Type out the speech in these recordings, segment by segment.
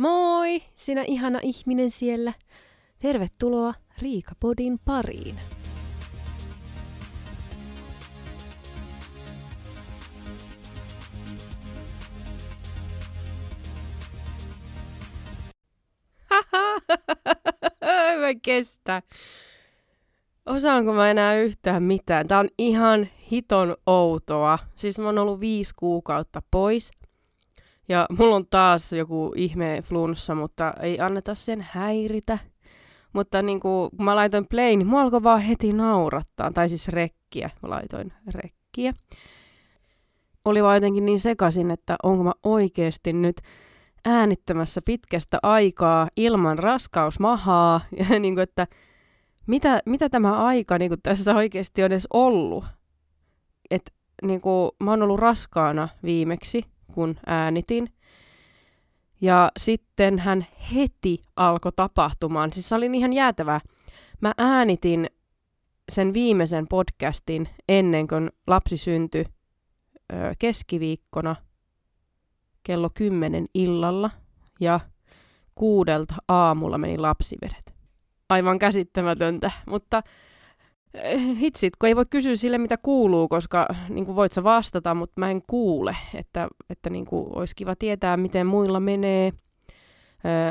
Moi, sinä ihana ihminen siellä. Tervetuloa Riikapodin pariin. mä kestä. Osaanko mä enää yhtään mitään? Tää on ihan hiton outoa. Siis mä oon ollut viisi kuukautta pois. Ja mulla on taas joku ihme flunssa, mutta ei anneta sen häiritä. Mutta niin kuin, kun mä laitoin play, niin mua alkoi vaan heti naurattaa. Tai siis rekkiä. Mä laitoin rekkiä. Oli vaan jotenkin niin sekasin, että onko mä oikeasti nyt äänittämässä pitkästä aikaa ilman raskausmahaa. Ja niin kuin, että mitä, mitä tämä aika niin kuin tässä oikeasti on edes ollut. Et, niin kuin, mä oon ollut raskaana viimeksi, kun äänitin. Ja sitten hän heti alkoi tapahtumaan. Siis se oli ihan jäätävää. Mä äänitin sen viimeisen podcastin ennen kuin lapsi syntyi ö, keskiviikkona kello 10 illalla ja kuudelta aamulla meni lapsivedet. Aivan käsittämätöntä, mutta hitsit, kun ei voi kysyä sille, mitä kuuluu, koska niin kuin voit sä vastata, mutta mä en kuule, että, että niin kuin, olisi kiva tietää, miten muilla menee.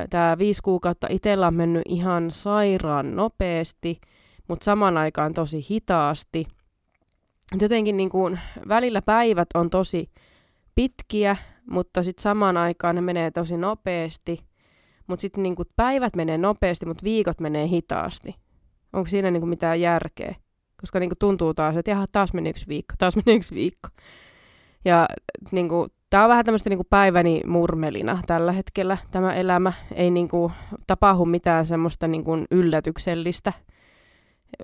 Tämä viisi kuukautta itsellä on mennyt ihan sairaan nopeasti, mutta saman aikaan tosi hitaasti. Jotenkin niin kuin, välillä päivät on tosi pitkiä, mutta sitten samaan aikaan ne menee tosi nopeasti. Mutta sitten niin päivät menee nopeasti, mutta viikot menee hitaasti. Onko siinä niin kuin mitään järkeä? Koska niin kuin tuntuu taas, että jaha, taas meni yksi viikko, taas meni yksi viikko. Ja niin kuin, tämä on vähän tämmöistä niin kuin päiväni murmelina tällä hetkellä. Tämä elämä ei niin kuin, tapahdu mitään semmoista niin kuin yllätyksellistä,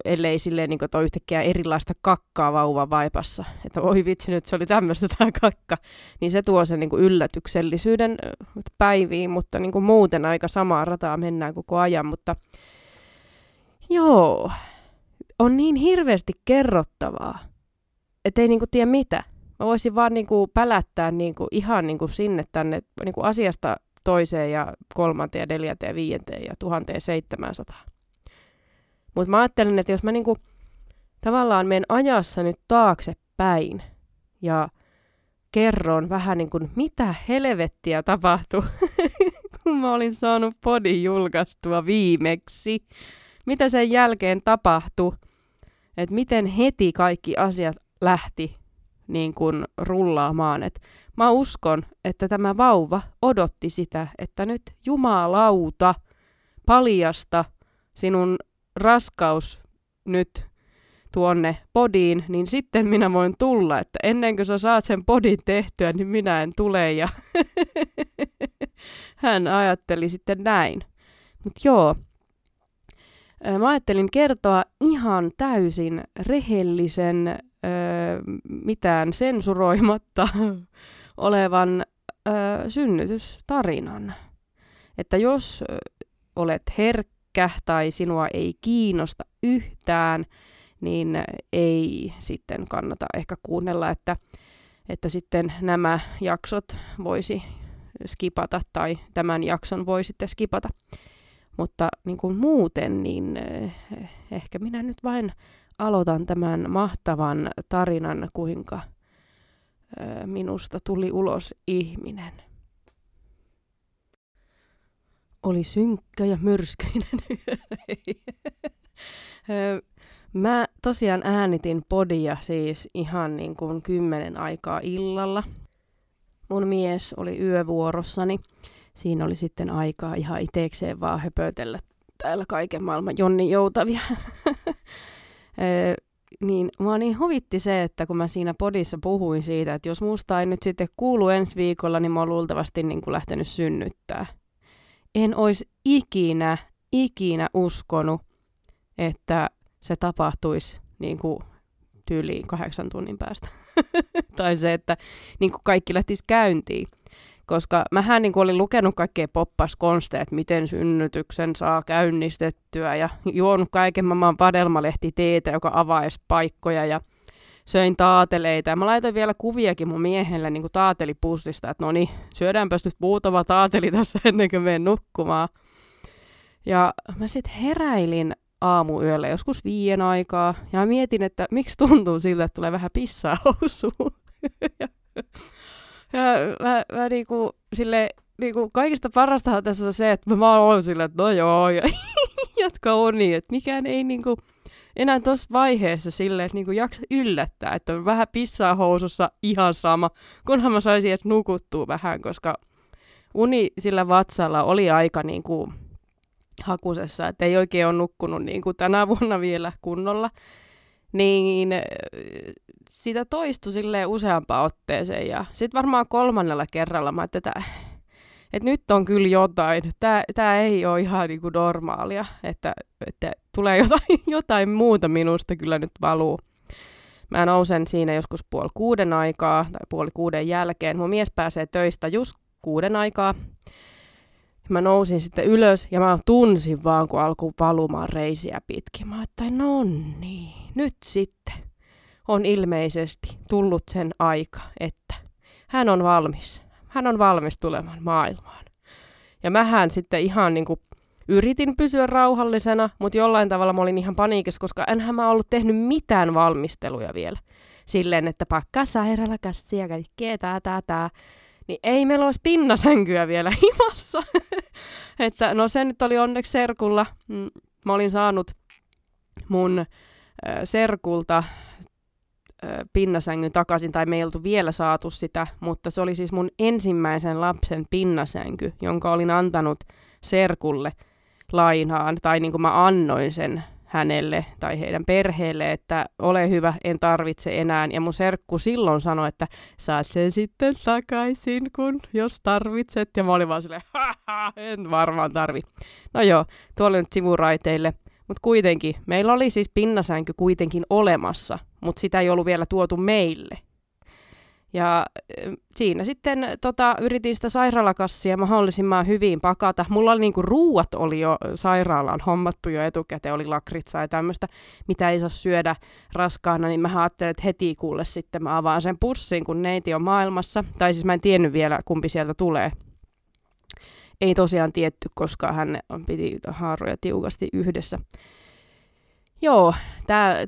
ellei silleen niin kuin, toi yhtäkkiä erilaista kakkaa vauvan vaipassa. Että voi vitsi nyt, se oli tämmöistä tämä kakka. Niin se tuo sen niin kuin yllätyksellisyyden päiviin, mutta niin kuin muuten aika samaa rataa mennään koko ajan. Mutta Joo, on niin hirveästi kerrottavaa, että ei niinku tiedä mitä. Mä voisin vaan niinku pälättää niinku ihan niinku sinne tänne niinku asiasta toiseen ja kolmanteen ja neljänteen ja viienteen ja tuhanteen seitsemänsataan. Mutta mä ajattelin, että jos mä niinku tavallaan menen ajassa nyt taaksepäin ja kerron vähän niin kuin, mitä helvettiä tapahtui, kun mä olin saanut podin julkaistua viimeksi mitä sen jälkeen tapahtui, että miten heti kaikki asiat lähti niin kuin rullaamaan. Et mä uskon, että tämä vauva odotti sitä, että nyt jumalauta paljasta sinun raskaus nyt tuonne podiin, niin sitten minä voin tulla, että ennen kuin sä saat sen podin tehtyä, niin minä en tule. Ja hän ajatteli sitten näin. Mutta joo, Mä ajattelin kertoa ihan täysin rehellisen, mitään sensuroimatta olevan synnytystarinan. Että jos olet herkkä tai sinua ei kiinnosta yhtään, niin ei sitten kannata ehkä kuunnella, että, että sitten nämä jaksot voisi skipata tai tämän jakson voi sitten skipata. Mutta niin kuin muuten, niin eh, ehkä minä nyt vain aloitan tämän mahtavan tarinan, kuinka eh, minusta tuli ulos ihminen. Oli synkkä ja myrskyinen eh, Mä tosiaan äänitin podia siis ihan niin kuin kymmenen aikaa illalla. Mun mies oli yövuorossani siinä oli sitten aikaa ihan itekseen vaan höpötellä täällä kaiken maailman Jonni Joutavia. niin mua niin huvitti se, että kun mä siinä podissa puhuin siitä, että jos musta ei nyt sitten kuulu ensi viikolla, niin mä oon luultavasti niin kuin lähtenyt synnyttää. En olisi ikinä, ikinä uskonut, että se tapahtuisi niin kuin tyyliin kahdeksan tunnin päästä. tai se, että niin kuin kaikki lähtisi käyntiin koska mähän niin olin lukenut kaikkea poppaskonsteja, että miten synnytyksen saa käynnistettyä ja juonut kaiken maailman padelmalehti teetä, joka avaisi paikkoja ja söin taateleita ja mä laitoin vielä kuviakin mun miehelle niin kuin taatelipussista, että no niin, syödäänpäs nyt muutama taateli tässä ennen kuin menen nukkumaan. Ja mä sitten heräilin aamuyöllä joskus viien aikaa ja mietin, että miksi tuntuu siltä, että tulee vähän pissaa housuun. mä, mä niinku, sille, niinku, kaikista parasta tässä on se, että mä oon silleen, että no joo, ja jatka on niin, että mikään ei niinku, enää tuossa vaiheessa silleen, että niinku jaksa yllättää, että on vähän pissaa housussa ihan sama, kunhan mä saisin edes nukuttua vähän, koska uni sillä vatsalla oli aika niinku hakusessa, että ei oikein ole nukkunut niinku tänä vuonna vielä kunnolla, niin sitä toistui sille useampaan otteeseen ja sitten varmaan kolmannella kerralla mä että että nyt on kyllä jotain, tämä, tämä ei ole ihan niin kuin normaalia, että, että tulee jotain, jotain muuta minusta kyllä nyt valuu. Mä nousen siinä joskus puoli kuuden aikaa tai puoli kuuden jälkeen. Mun mies pääsee töistä just kuuden aikaa. Mä nousin sitten ylös ja mä tunsin vaan, kun alkoi valumaan reisiä pitkin. Mä että no niin, nyt sitten on ilmeisesti tullut sen aika, että hän on valmis hän on valmis tulemaan maailmaan. Ja mähän sitten ihan niin kuin yritin pysyä rauhallisena, mutta jollain tavalla mä olin ihan paniikissa, koska enhän mä ollut tehnyt mitään valmisteluja vielä. Silleen, että pakkaa sairaalakassia, kaikkea tää, tää, tää. Niin ei meillä olisi pinnasänkyä vielä himassa. että no se nyt oli onneksi serkulla. Mm, mä olin saanut mun äh, serkulta pinnasängyn takaisin, tai me ei oltu vielä saatu sitä, mutta se oli siis mun ensimmäisen lapsen pinnasänky, jonka olin antanut serkulle lainaan, tai niin kuin mä annoin sen hänelle tai heidän perheelle, että ole hyvä, en tarvitse enää. Ja mun serkku silloin sanoi, että saat sen sitten takaisin, kun jos tarvitset. Ja mä olin vaan silleen, en varmaan tarvi. No joo, tuolla nyt sivuraiteille. Mutta kuitenkin, meillä oli siis pinnasänky kuitenkin olemassa, mutta sitä ei ollut vielä tuotu meille. Ja siinä sitten tota, yritin sitä sairaalakassia mahdollisimman hyvin pakata. Mulla oli niinku ruuat oli jo sairaalaan hommattu jo etukäteen, oli lakritsaa ja tämmöistä, mitä ei saa syödä raskaana, niin mä ajattelin, että heti kuule sitten mä avaan sen pussin, kun neiti on maailmassa. Tai siis mä en tiennyt vielä, kumpi sieltä tulee ei tosiaan tietty, koska hän piti haaroja tiukasti yhdessä. Joo,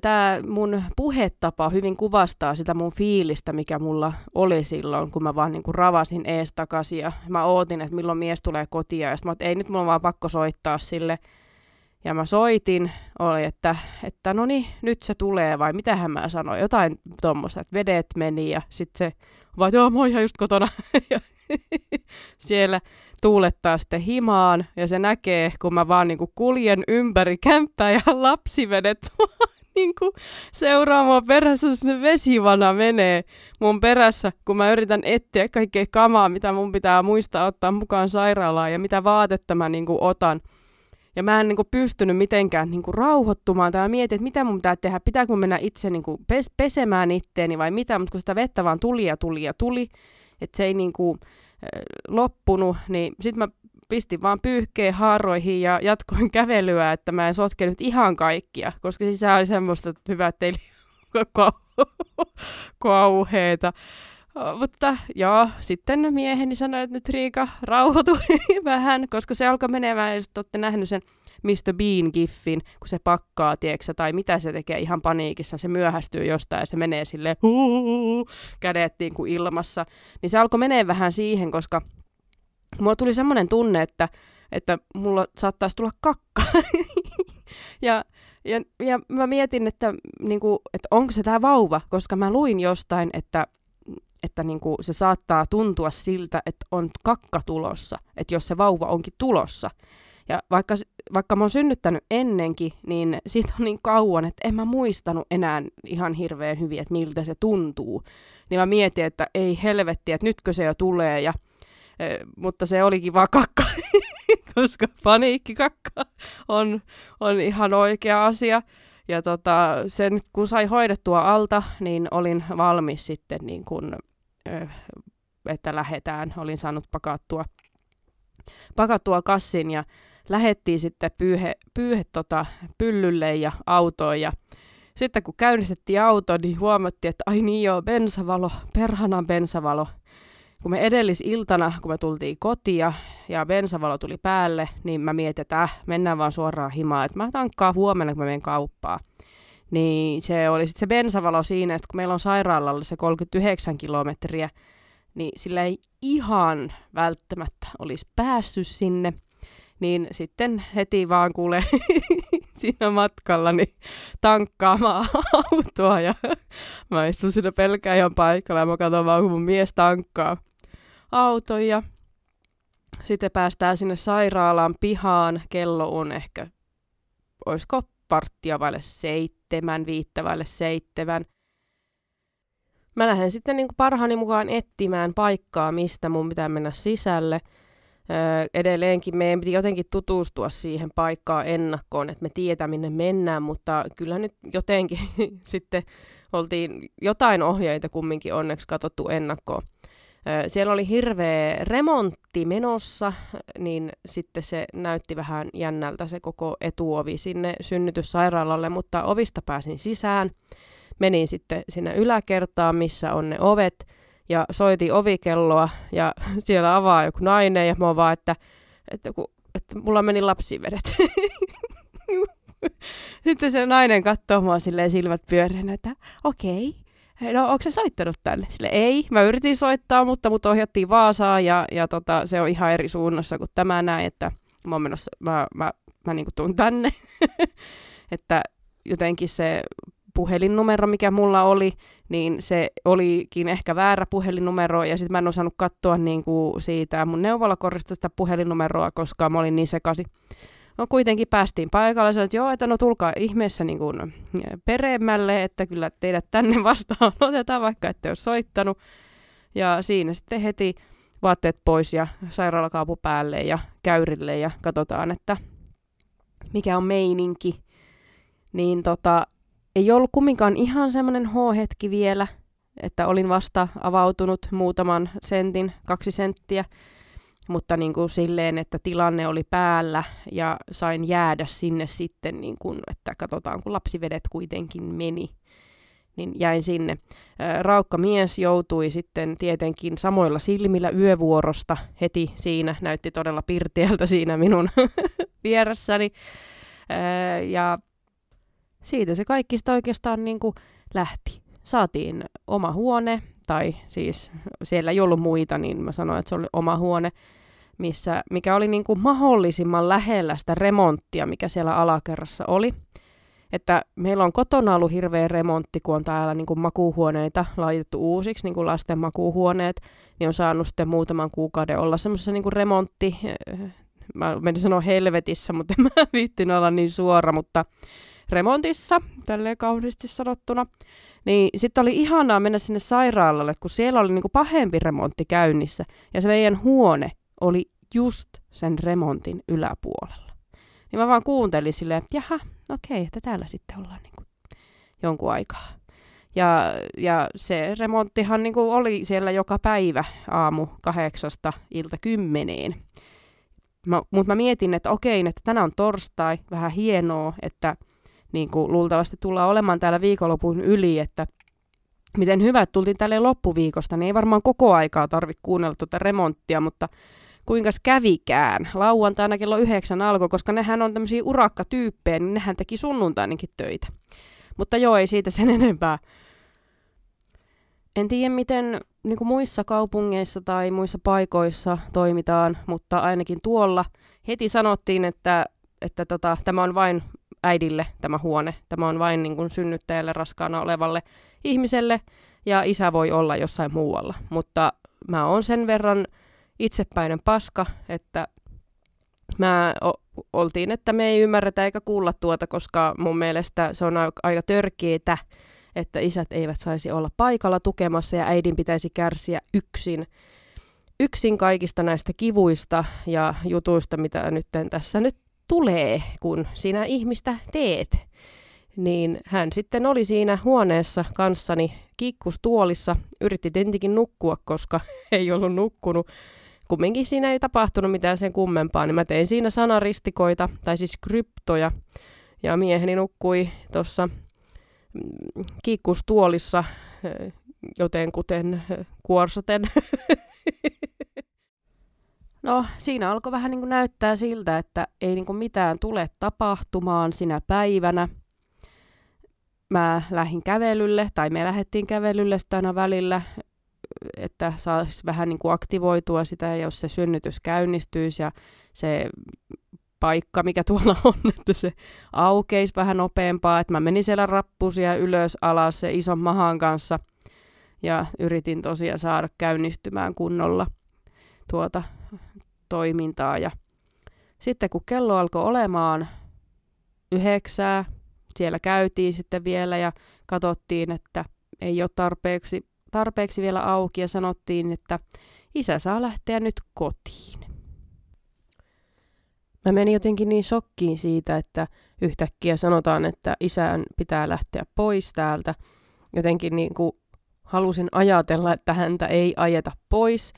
tämä mun puhetapa hyvin kuvastaa sitä mun fiilistä, mikä mulla oli silloin, kun mä vaan niinku ravasin ees takaisin ja mä ootin, että milloin mies tulee kotiin ja sitten mä ei nyt mulla vaan pakko soittaa sille. Ja mä soitin, oli, että, että no niin, nyt se tulee vai mitähän mä sanoin, jotain tuommoista, että vedet meni ja sitten se vaan, joo, mä oon ihan just kotona. siellä tuulettaa sitten himaan ja se näkee, kun mä vaan niin kuin kuljen ympäri kämppää ja lapsivedet niin kuin seuraa mua perässä, se vesivana menee mun perässä, kun mä yritän etsiä kaikkea kamaa, mitä mun pitää muistaa ottaa mukaan sairaalaan ja mitä vaatetta mä niin kuin otan. Ja mä en niin kuin, pystynyt mitenkään niin kuin, rauhoittumaan tai mietin, että mitä mun pitää tehdä, pitääkö mun mennä itse niin kuin, pes- pesemään itteeni vai mitä, mutta kun sitä vettä vaan tuli ja tuli ja tuli, että se ei niin kuin, loppunut, niin sitten mä pistin vaan pyyhkeen haaroihin ja jatkoin kävelyä, että mä en sotkenut ihan kaikkia, koska siis oli semmoista, että hyvä, että ei kauheeta. Mutta joo, sitten mieheni sanoi, että nyt Riika rauhoitu vähän, koska se alkoi menemään, sitten olette nähnyt sen Mr. Bean giffin, kun se pakkaa, tieksä, tai mitä se tekee ihan paniikissa, se myöhästyy jostain ja se menee sille kädet niin kuin ilmassa. Niin se alkoi menee vähän siihen, koska mulla tuli semmoinen tunne, että, että mulla saattaisi tulla kakka. ja, ja, ja mä mietin, että, niin kuin, että onko se tämä vauva, koska mä luin jostain, että että niin kuin se saattaa tuntua siltä, että on kakka tulossa, että jos se vauva onkin tulossa. Ja vaikka, vaikka mä oon synnyttänyt ennenkin, niin siitä on niin kauan, että en mä muistanut enää ihan hirveän hyvin, että miltä se tuntuu. Niin mä mietin, että ei helvetti, että nytkö se jo tulee. Ja, e, mutta se olikin vaan kakka, koska paniikkikakka on, on ihan oikea asia. Ja tota, sen kun sai hoidettua alta, niin olin valmis sitten niin kun, että lähetään. Olin saanut pakattua, pakattua kassin ja lähettiin sitten pyyhe, pyyhe tota, pyllylle ja autoon ja sitten kun käynnistettiin auto, niin huomattiin, että ai niin joo, bensavalo, perhanan bensavalo. Kun me edellisiltana, kun me tultiin kotia ja bensavalo tuli päälle, niin mä mietin, että äh, mennään vaan suoraan himaan, että mä tankkaan huomenna, kun mä menen kauppaan. Niin se oli sitten se bensavalo siinä, että kun meillä on sairaalalla se 39 kilometriä, niin sillä ei ihan välttämättä olisi päässyt sinne. Niin sitten heti vaan kuule siinä matkalla niin tankkaamaan autoa ja mä istun siinä pelkäjän paikalla ja mä katson vaan, kun mun mies tankkaa auton ja sitten päästään sinne sairaalaan pihaan. Kello on ehkä, olisiko varttia vaille seitsemän, viittä vaille seitsemän. Mä lähden sitten niin kuin parhaani mukaan etsimään paikkaa, mistä mun pitää mennä sisälle. Edelleenkin meidän piti jotenkin tutustua siihen paikkaan ennakkoon, että me tietää minne mennään, mutta kyllä nyt jotenkin sitten oltiin jotain ohjeita kumminkin onneksi katsottu ennakkoon. Siellä oli hirveä remontti menossa, niin sitten se näytti vähän jännältä se koko etuovi sinne synnytyssairaalalle, mutta ovista pääsin sisään menin sitten sinne yläkertaan, missä on ne ovet, ja soitin ovikelloa, ja siellä avaa joku nainen, ja mä oon vaan, että, että, kun, että mulla meni lapsivedet. Sitten se nainen katsoo mua silleen silmät pyöreänä, että okei, okay. no onko se soittanut tänne? Sille ei, mä yritin soittaa, mutta mut ohjattiin Vaasaan ja, ja tota, se on ihan eri suunnassa kuin tämä näin, että mä oon menossa, mä, mä, mä, mä niinku tuun tänne. että jotenkin se puhelinnumero, mikä mulla oli, niin se olikin ehkä väärä puhelinnumero, ja sitten mä en osannut katsoa niin kuin siitä mun neuvolakorista sitä puhelinnumeroa, koska mä olin niin sekaisin. No kuitenkin päästiin paikalle, että joo, että no tulkaa ihmeessä niin kuin peremmälle, että kyllä teidät tänne vastaan otetaan, vaikka ette ole soittanut. Ja siinä sitten heti vaatteet pois ja sairaalakaapu päälle ja käyrille ja katsotaan, että mikä on meininki. Niin tota, ei ollut kumminkaan ihan semmoinen H-hetki vielä, että olin vasta avautunut muutaman sentin, kaksi senttiä, mutta niin kuin silleen, että tilanne oli päällä ja sain jäädä sinne sitten, niin kuin, että katsotaan, kun lapsivedet kuitenkin meni, niin jäin sinne. Raukka mies joutui sitten tietenkin samoilla silmillä yövuorosta heti siinä, näytti todella pirteältä siinä minun vieressäni. Ja siitä se kaikki sitä oikeastaan niin kuin lähti. Saatiin oma huone, tai siis siellä ei ollut muita, niin mä sanoin, että se oli oma huone, missä, mikä oli niin kuin mahdollisimman lähellä sitä remonttia, mikä siellä alakerrassa oli. Että meillä on kotona ollut hirveä remontti, kun on täällä niin kuin makuuhuoneita laitettu uusiksi, niin kuin lasten makuuhuoneet, niin on saanut sitten muutaman kuukauden olla semmoisessa niin kuin remontti, mä menin sanoa helvetissä, mutta en mä viittin olla niin suora, mutta remontissa, tälleen kauniisti sanottuna. Niin sitten oli ihanaa mennä sinne sairaalalle, kun siellä oli niinku pahempi remontti käynnissä. Ja se meidän huone oli just sen remontin yläpuolella. Niin mä vaan kuuntelin silleen, että jaha, okei, että täällä sitten ollaan niinku jonkun aikaa. Ja, ja se remonttihan niinku oli siellä joka päivä aamu kahdeksasta ilta kymmeneen. Mutta mä mietin, että okei, että tänään on torstai, vähän hienoa, että niin kuin luultavasti tullaan olemaan täällä viikonlopun yli, että miten hyvä, että tultiin tälle loppuviikosta, niin ei varmaan koko aikaa tarvitse kuunnella tuota remonttia, mutta kuinka kävikään. Lauantaina kello yhdeksän alkoi, koska nehän on tämmöisiä urakkatyyppejä, niin nehän teki sunnuntainenkin töitä. Mutta joo, ei siitä sen enempää. En tiedä, miten niin kuin muissa kaupungeissa tai muissa paikoissa toimitaan, mutta ainakin tuolla heti sanottiin, että, että tota, tämä on vain äidille tämä huone. Tämä on vain niin kuin synnyttäjälle raskaana olevalle ihmiselle ja isä voi olla jossain muualla. Mutta mä oon sen verran itsepäinen paska, että mä o- oltiin, että me ei ymmärretä eikä kuulla tuota, koska mun mielestä se on aika törkeetä, että isät eivät saisi olla paikalla tukemassa ja äidin pitäisi kärsiä yksin yksin kaikista näistä kivuista ja jutuista, mitä nyt tässä nyt tulee, kun sinä ihmistä teet. Niin hän sitten oli siinä huoneessa kanssani kikkustuolissa, yritti tietenkin nukkua, koska ei ollut nukkunut. Kumminkin siinä ei tapahtunut mitään sen kummempaa, niin mä tein siinä sanaristikoita, tai siis kryptoja, ja mieheni nukkui tuossa kiikkustuolissa, joten kuten kuorsaten. No, siinä alkoi vähän niin kuin näyttää siltä, että ei niin kuin mitään tule tapahtumaan sinä päivänä. Mä lähdin kävelylle, tai me lähdettiin kävelylle sitä aina välillä, että saisi vähän niin kuin aktivoitua sitä, jos se synnytys käynnistyisi ja se paikka, mikä tuolla on, että se aukeisi vähän nopeampaa. Että mä menin siellä rappusia ylös alas se ison mahan kanssa ja yritin tosiaan saada käynnistymään kunnolla tuota toimintaa. Ja sitten kun kello alkoi olemaan yhdeksää, siellä käytiin sitten vielä ja katsottiin, että ei ole tarpeeksi, tarpeeksi vielä auki ja sanottiin, että isä saa lähteä nyt kotiin. Mä menin jotenkin niin shokkiin siitä, että yhtäkkiä sanotaan, että isän pitää lähteä pois täältä. Jotenkin niin kuin halusin ajatella, että häntä ei ajeta pois,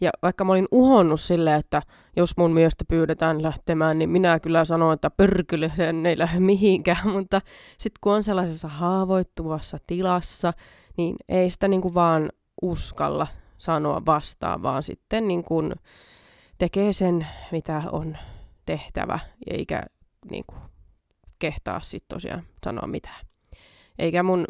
ja vaikka mä olin uhonnut silleen, että jos mun miestä pyydetään lähtemään, niin minä kyllä sanon, että pörkyle, sen ei lähde mihinkään. Mutta sitten kun on sellaisessa haavoittuvassa tilassa, niin ei sitä niin kuin vaan uskalla sanoa vastaan, vaan sitten niin kuin tekee sen, mitä on tehtävä, eikä niin kuin kehtaa sitten tosiaan sanoa mitään. Eikä mun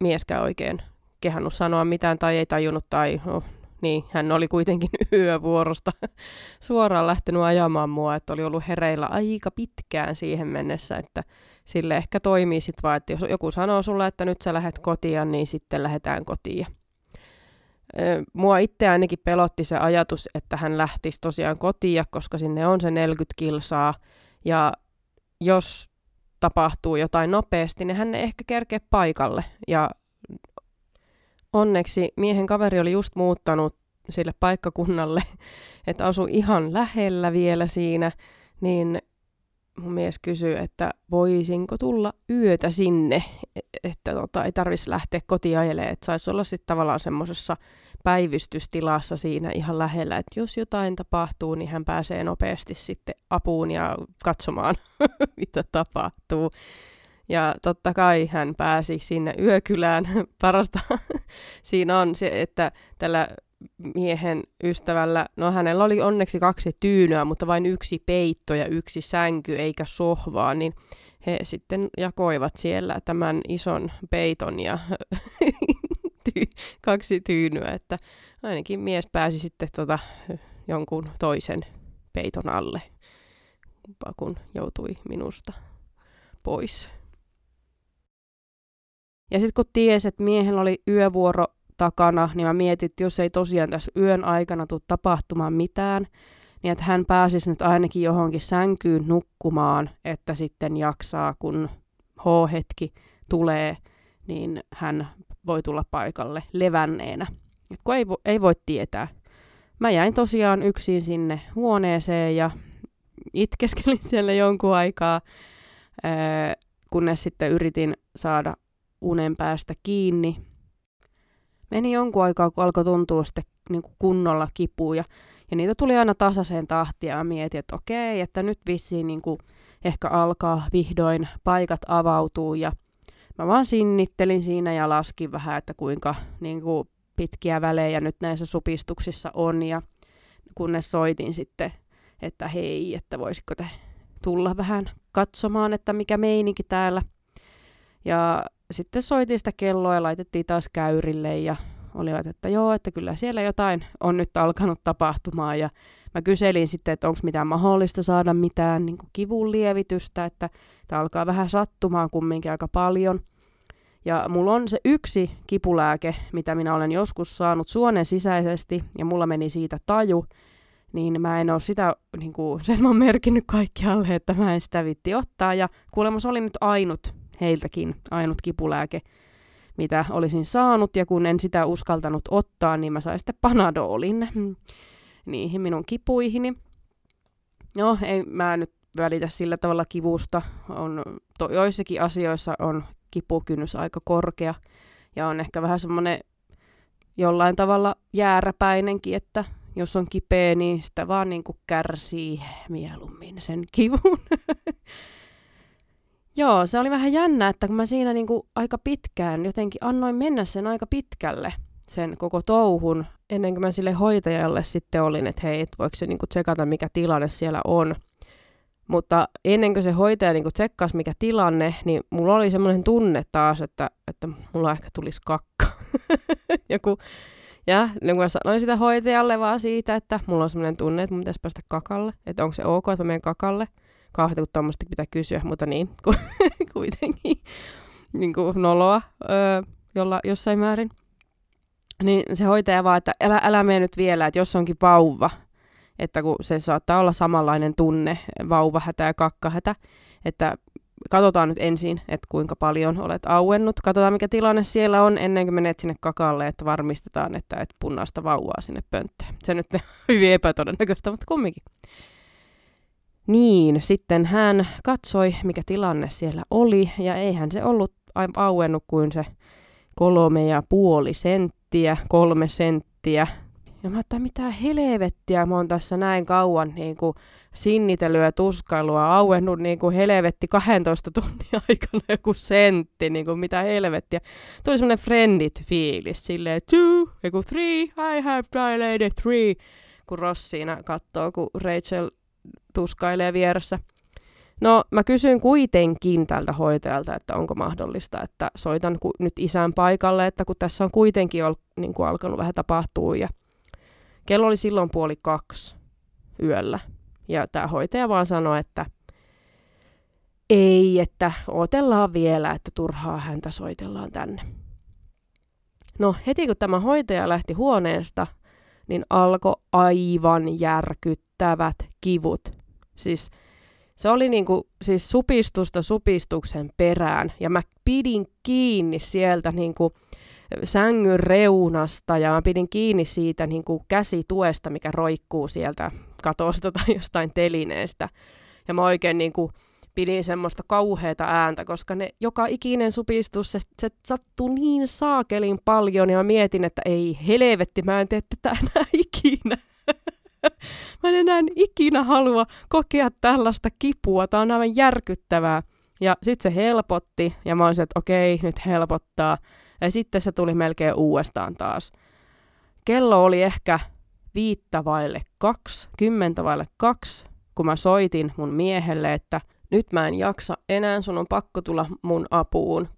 mieskään oikein kehannut sanoa mitään tai ei tajunnut tai oh, niin, hän oli kuitenkin yövuorosta suoraan lähtenyt ajamaan mua, että oli ollut hereillä aika pitkään siihen mennessä, että sille ehkä toimii sitten vaan, että jos joku sanoo sulle, että nyt sä lähdet kotiin, niin sitten lähdetään kotiin. Mua itse ainakin pelotti se ajatus, että hän lähtisi tosiaan kotiin, koska sinne on se 40 kilsaa, ja jos tapahtuu jotain nopeasti, niin hän ei ehkä kerkeä paikalle, ja onneksi miehen kaveri oli just muuttanut sille paikkakunnalle, että asui ihan lähellä vielä siinä, niin mun mies kysyi, että voisinko tulla yötä sinne, e-, että tota, ei tarvitsisi lähteä kotiin ajelemaan, että saisi olla sitten tavallaan semmoisessa päivystystilassa siinä ihan lähellä, että jos jotain tapahtuu, niin hän pääsee nopeasti sitten apuun ja katsomaan, mitä tapahtuu. Ja totta kai hän pääsi sinne yökylään. Parasta siinä on se, että tällä miehen ystävällä, no hänellä oli onneksi kaksi tyynyä, mutta vain yksi peitto ja yksi sänky eikä sohvaa, niin he sitten jakoivat siellä tämän ison peiton ja kaksi tyynyä, että ainakin mies pääsi sitten tota, jonkun toisen peiton alle, kun joutui minusta pois. Ja sitten kun tiesi, että miehellä oli yövuoro takana, niin mä mietin, että jos ei tosiaan tässä yön aikana tule tapahtumaan mitään, niin että hän pääsisi nyt ainakin johonkin sänkyyn nukkumaan, että sitten jaksaa, kun H-hetki tulee, niin hän voi tulla paikalle levänneenä. Et kun ei, vo, ei voi tietää. Mä jäin tosiaan yksin sinne huoneeseen ja itkeskelin siellä jonkun aikaa, kunnes sitten yritin saada unen päästä kiinni. Meni jonkun aikaa, kun alkoi tuntua sitten niin kuin kunnolla kipuja. Ja niitä tuli aina tasaiseen tahtiin ja mietin, että okei, että nyt vissiin niin kuin ehkä alkaa vihdoin paikat avautuu. Ja mä vaan sinnittelin siinä ja laskin vähän, että kuinka niin kuin pitkiä välejä nyt näissä supistuksissa on. Ja kunnes soitin sitten, että hei, että voisiko te tulla vähän katsomaan, että mikä meininki täällä. Ja sitten soitin sitä kelloa ja laitettiin taas käyrille ja olivat, että joo, että kyllä siellä jotain on nyt alkanut tapahtumaan ja mä kyselin sitten, että onko mitään mahdollista saada mitään niin kivun lievitystä, että tämä alkaa vähän sattumaan kumminkin aika paljon. Ja mulla on se yksi kipulääke, mitä minä olen joskus saanut suonen sisäisesti, ja mulla meni siitä taju, niin mä en ole sitä, niin kuin, sen mä oon merkinnyt kaikkialle, että mä en sitä vitti ottaa. Ja kuulemma se oli nyt ainut heiltäkin ainut kipulääke, mitä olisin saanut, ja kun en sitä uskaltanut ottaa, niin mä sain sitten panadolin niihin minun kipuihini. No, ei mä nyt välitä sillä tavalla kivusta. On, to, joissakin asioissa on kipukynnys aika korkea, ja on ehkä vähän semmoinen jollain tavalla jääräpäinenkin, että jos on kipeä, niin sitä vaan niin kuin kärsii mieluummin sen kivun. Joo, se oli vähän jännä, että kun mä siinä niinku aika pitkään jotenkin annoin mennä sen aika pitkälle, sen koko touhun, ennen kuin mä sille hoitajalle sitten olin, että hei, et voiko se niinku tsekata, mikä tilanne siellä on. Mutta ennen kuin se hoitaja niinku tsekkasi, mikä tilanne, niin mulla oli semmoinen tunne taas, että, että mulla ehkä tulisi kakka. ja, kun, ja niin kun mä sanoin sitä hoitajalle vaan siitä, että mulla on semmoinen tunne, että mun pitäisi päästä kakalle, että onko se ok, että mä menen kakalle. Kauheita, kun tuommoista pitää kysyä, mutta niin, kuitenkin niin kuin noloa öö, jolla, jossain määrin. Niin se hoitaja vaan, että älä, älä mene nyt vielä, että jos onkin vauva, että kun se saattaa olla samanlainen tunne, vauvahätä ja kakkahätä, että katsotaan nyt ensin, että kuinka paljon olet auennut. Katsotaan, mikä tilanne siellä on ennen kuin menet sinne kakalle, että varmistetaan, että et punnaista vauvaa sinne pönttöön. Se nyt on hyvin epätodennäköistä, mutta kumminkin. Niin, sitten hän katsoi, mikä tilanne siellä oli, ja eihän se ollut auennut kuin se kolme ja puoli senttiä, kolme senttiä. Ja mä että mitä helvettiä, mä oon tässä näin kauan niin kuin sinnitelyä ja tuskailua auennut niin kuin helvetti 12 tunnin aikana joku sentti, niin kuin mitä helvettiä. Tuli semmoinen friendit fiilis, silleen two, joku three, I have dilated three, kun Rossiina katsoo, kun Rachel tuskailee vieressä. No, mä kysyn kuitenkin tältä hoitajalta, että onko mahdollista, että soitan ku- nyt isän paikalle, että kun tässä on kuitenkin ol, niin kuin alkanut vähän tapahtua. Ja kello oli silloin puoli kaksi yöllä. Ja tämä hoitaja vaan sanoi, että ei, että otellaan vielä, että turhaa häntä soitellaan tänne. No heti kun tämä hoitaja lähti huoneesta, niin alkoi aivan järkyttävät kivut. Siis se oli niinku, siis supistusta supistuksen perään ja mä pidin kiinni sieltä niinku sängyn reunasta ja mä pidin kiinni siitä niinku käsituesta, mikä roikkuu sieltä katosta tai jostain telineestä. Ja mä oikein niinku pidin semmoista kauheata ääntä, koska ne joka ikinen supistus, se, se sattuu niin saakelin paljon ja mä mietin, että ei helvetti, mä en tee tätä enää ikinä. mä en enää ikinä halua kokea tällaista kipua, tää on aivan järkyttävää. Ja sitten se helpotti, ja mä olisin, että okei, nyt helpottaa. Ja sitten se tuli melkein uudestaan taas. Kello oli ehkä viittä vaille kaksi, kymmentä vaille kaksi, kun mä soitin mun miehelle, että nyt mä en jaksa enää, sun on pakko tulla mun apuun.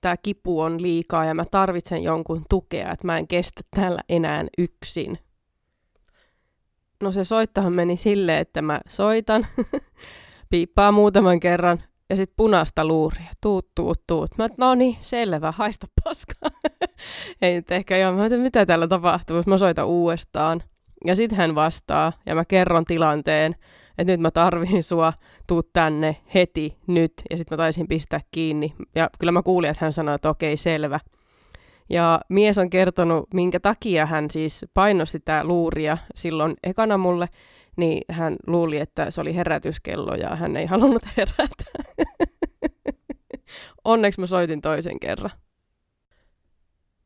Tää kipu on liikaa ja mä tarvitsen jonkun tukea, että mä en kestä täällä enää yksin. No se soittahan meni silleen, että mä soitan, piippaa muutaman kerran ja sitten punaista luuria. Tuut, tuut, tuut. Mä no niin, selvä, haista paskaa. Ei nyt ehkä joo, mä mitä täällä tapahtuu, mä soitan uudestaan. Ja sitten hän vastaa ja mä kerron tilanteen, että nyt mä tarviin sua, tuu tänne heti, nyt. Ja sitten mä taisin pistää kiinni. Ja kyllä mä kuulin, että hän sanoi, että okei, selvä. Ja mies on kertonut, minkä takia hän siis painoi sitä luuria silloin ekana mulle, niin hän luuli, että se oli herätyskello ja hän ei halunnut herätä. Onneksi mä soitin toisen kerran.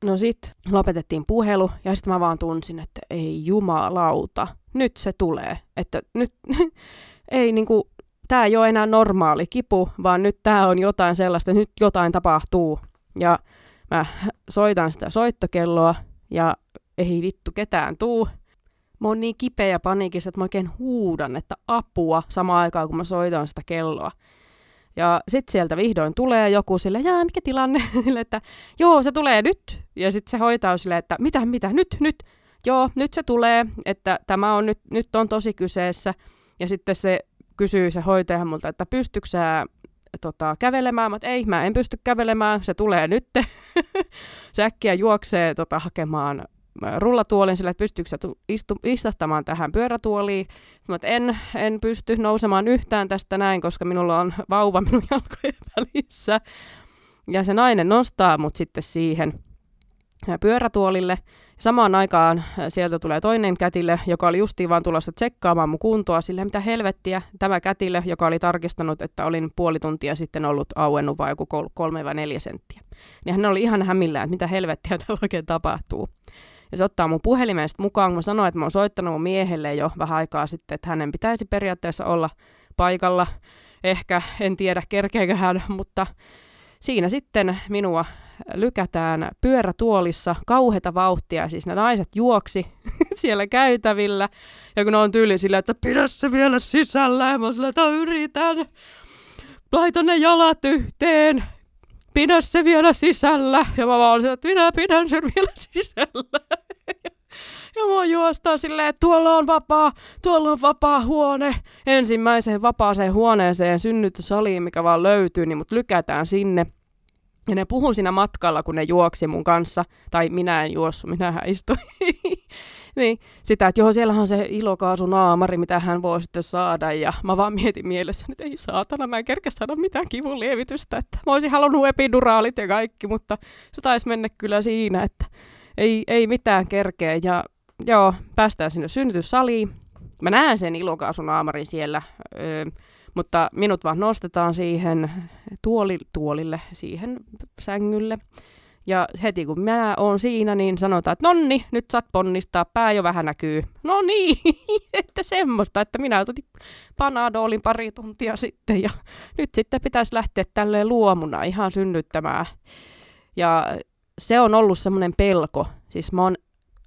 No sit lopetettiin puhelu ja sitten mä vaan tunsin, että ei jumalauta, nyt se tulee. Että nyt ei niinku, tää ei ole enää normaali kipu, vaan nyt tää on jotain sellaista, nyt jotain tapahtuu. Ja mä soitan sitä soittokelloa ja ei vittu ketään tuu. Mä oon niin kipeä ja paniikissa, että mä oikein huudan, että apua samaan aikaan, kun mä soitan sitä kelloa. Ja sitten sieltä vihdoin tulee joku sille, jaa, mikä tilanne? että joo, se tulee nyt. Ja sitten se hoitaa sille, että mitä, mitä, nyt, nyt. Joo, nyt se tulee, että tämä on nyt, nyt on tosi kyseessä. Ja sitten se kysyy se hoitaja multa, että pystytkö sä tota, kävelemään. Mä ei, mä en pysty kävelemään, se tulee nyt. se äkkiä juoksee tota, hakemaan rullatuolin sille, että pystyykö sä istu, istahtamaan tähän pyörätuoliin. Mä en, en pysty nousemaan yhtään tästä näin, koska minulla on vauva minun jalkojen välissä. Ja se nainen nostaa mut sitten siihen pyörätuolille. Samaan aikaan sieltä tulee toinen kätilö, joka oli justiin vaan tulossa tsekkaamaan mun kuntoa, sillä mitä helvettiä. Tämä kätilö, joka oli tarkistanut, että olin puoli tuntia sitten ollut auennut vai joku kolme vai neljä senttiä. Niin hän oli ihan hämillään, että mitä helvettiä täällä oikein tapahtuu. Ja se ottaa mun puhelimen mukaan, kun mä sanoin, että mä oon soittanut mun miehelle jo vähän aikaa sitten, että hänen pitäisi periaatteessa olla paikalla ehkä, en tiedä kerkeekö hän, mutta siinä sitten minua lykätään pyörätuolissa kauheita vauhtia, siis ne naiset juoksi siellä käytävillä, ja kun ne on tyyli sillä, että pidä se vielä sisällä, ja mä sillä, että yritän, laita ne jalat yhteen, pidä se vielä sisällä, ja mä vaan sillä, että minä pidän sen vielä sisällä. Ja mua juostaa silleen, että tuolla on vapaa, tuolla on vapaa huone. Ensimmäiseen vapaaseen huoneeseen synnytyssaliin, mikä vaan löytyy, niin mut lykätään sinne. Ja ne puhun siinä matkalla, kun ne juoksi mun kanssa. Tai minä en juossu, minähän istuin. niin, sitä, että joo, siellä on se ilokaasu-naamari, mitä hän voi sitten saada. Ja mä vaan mietin mielessä, että ei saatana, mä en kerkeä saada mitään kivun lievitystä. Että mä olisin halunnut epiduraalit ja kaikki, mutta se taisi mennä kyllä siinä, että ei, ei mitään kerkeä. Ja joo, päästään sinne synnytyssaliin. Mä näen sen ilokaasunaamarin siellä, öö, mutta minut vaan nostetaan siihen tuoli, tuolille, siihen sängylle. Ja heti kun minä oon siinä, niin sanotaan, että nonni, nyt saat ponnistaa, pää jo vähän näkyy. No niin, että semmoista, että minä otin panadoolin pari tuntia sitten ja nyt sitten pitäisi lähteä tälleen luomuna ihan synnyttämään. Ja se on ollut semmoinen pelko. Siis mä oon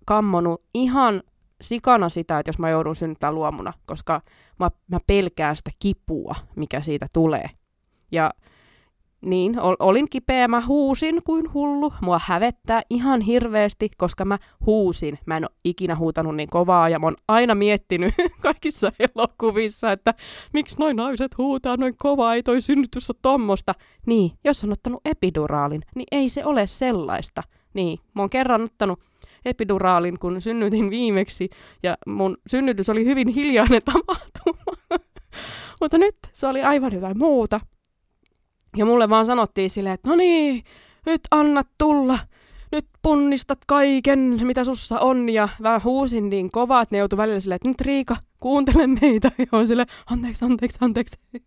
kammonut ihan sikana sitä, että jos mä joudun synnyttämään luomuna, koska mä, mä pelkään sitä kipua, mikä siitä tulee. Ja niin, ol, olin kipeä, mä huusin kuin hullu. Mua hävettää ihan hirveästi, koska mä huusin. Mä en ole ikinä huutanut niin kovaa ja mä oon aina miettinyt kaikissa elokuvissa, että miksi noin naiset huutaa noin kovaa, ei toi synnytys ole tommosta. Niin, jos on ottanut epiduraalin, niin ei se ole sellaista. Niin, mä oon kerran ottanut epiduraalin, kun synnytin viimeksi, ja mun synnytys oli hyvin hiljainen tapahtuma. Mutta nyt se oli aivan jotain muuta. Ja mulle vaan sanottiin silleen, että no niin, nyt annat tulla, nyt punnistat kaiken, mitä sussa on. Ja vähän huusin niin kovaa, että ne joutui välillä silleen, että nyt Riika, kuuntele meitä. Ja on silleen, anteeksi, anteeksi, anteeksi.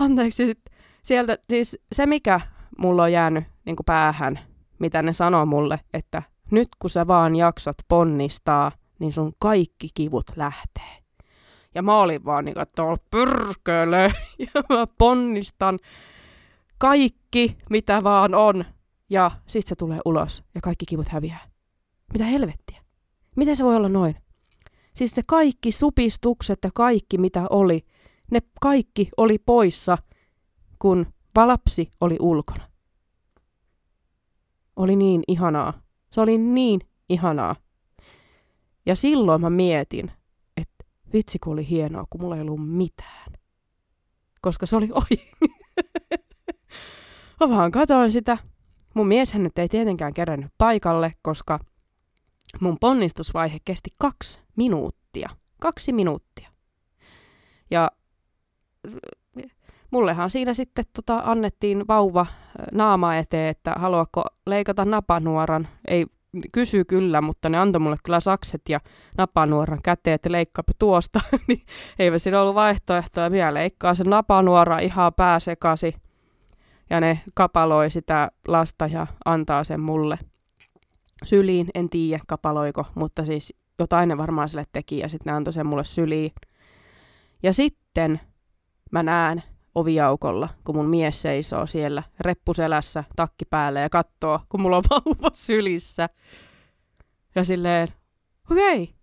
anteeksi. Sit sieltä, siis se mikä mulla on jäänyt niin päähän, mitä ne sanoo mulle, että nyt kun sä vaan jaksat ponnistaa, niin sun kaikki kivut lähtee. Ja mä olin vaan niin että pyrkölö, ja mä ponnistan kaikki, mitä vaan on. Ja sit se tulee ulos, ja kaikki kivut häviää. Mitä helvettiä? Miten se voi olla noin? Siis se kaikki supistukset ja kaikki, mitä oli, ne kaikki oli poissa, kun lapsi oli ulkona. Oli niin ihanaa. Se oli niin ihanaa. Ja silloin mä mietin, että vitsi kun oli hienoa, kun mulla ei ollut mitään. Koska se oli ohi. mä vaan katoin sitä. Mun mieshän nyt ei tietenkään kerännyt paikalle, koska mun ponnistusvaihe kesti kaksi minuuttia. Kaksi minuuttia. Ja mullehan siinä sitten tota, annettiin vauva naama eteen, että haluatko leikata napanuoran. Ei kysy kyllä, mutta ne antoi mulle kyllä sakset ja napanuoran käteen, että leikkaapa tuosta. niin eipä siinä ollut vaihtoehtoja. Minä leikkaa sen napanuora ihan pääsekasi ja ne kapaloi sitä lasta ja antaa sen mulle syliin. En tiedä kapaloiko, mutta siis jotain ne varmaan sille teki ja sitten ne antoi sen mulle syliin. Ja sitten mä näen, oviaukolla, kun mun mies seisoo siellä reppuselässä, takki päällä ja katsoo, kun mulla on vauva sylissä. Ja silleen, okei. Okay.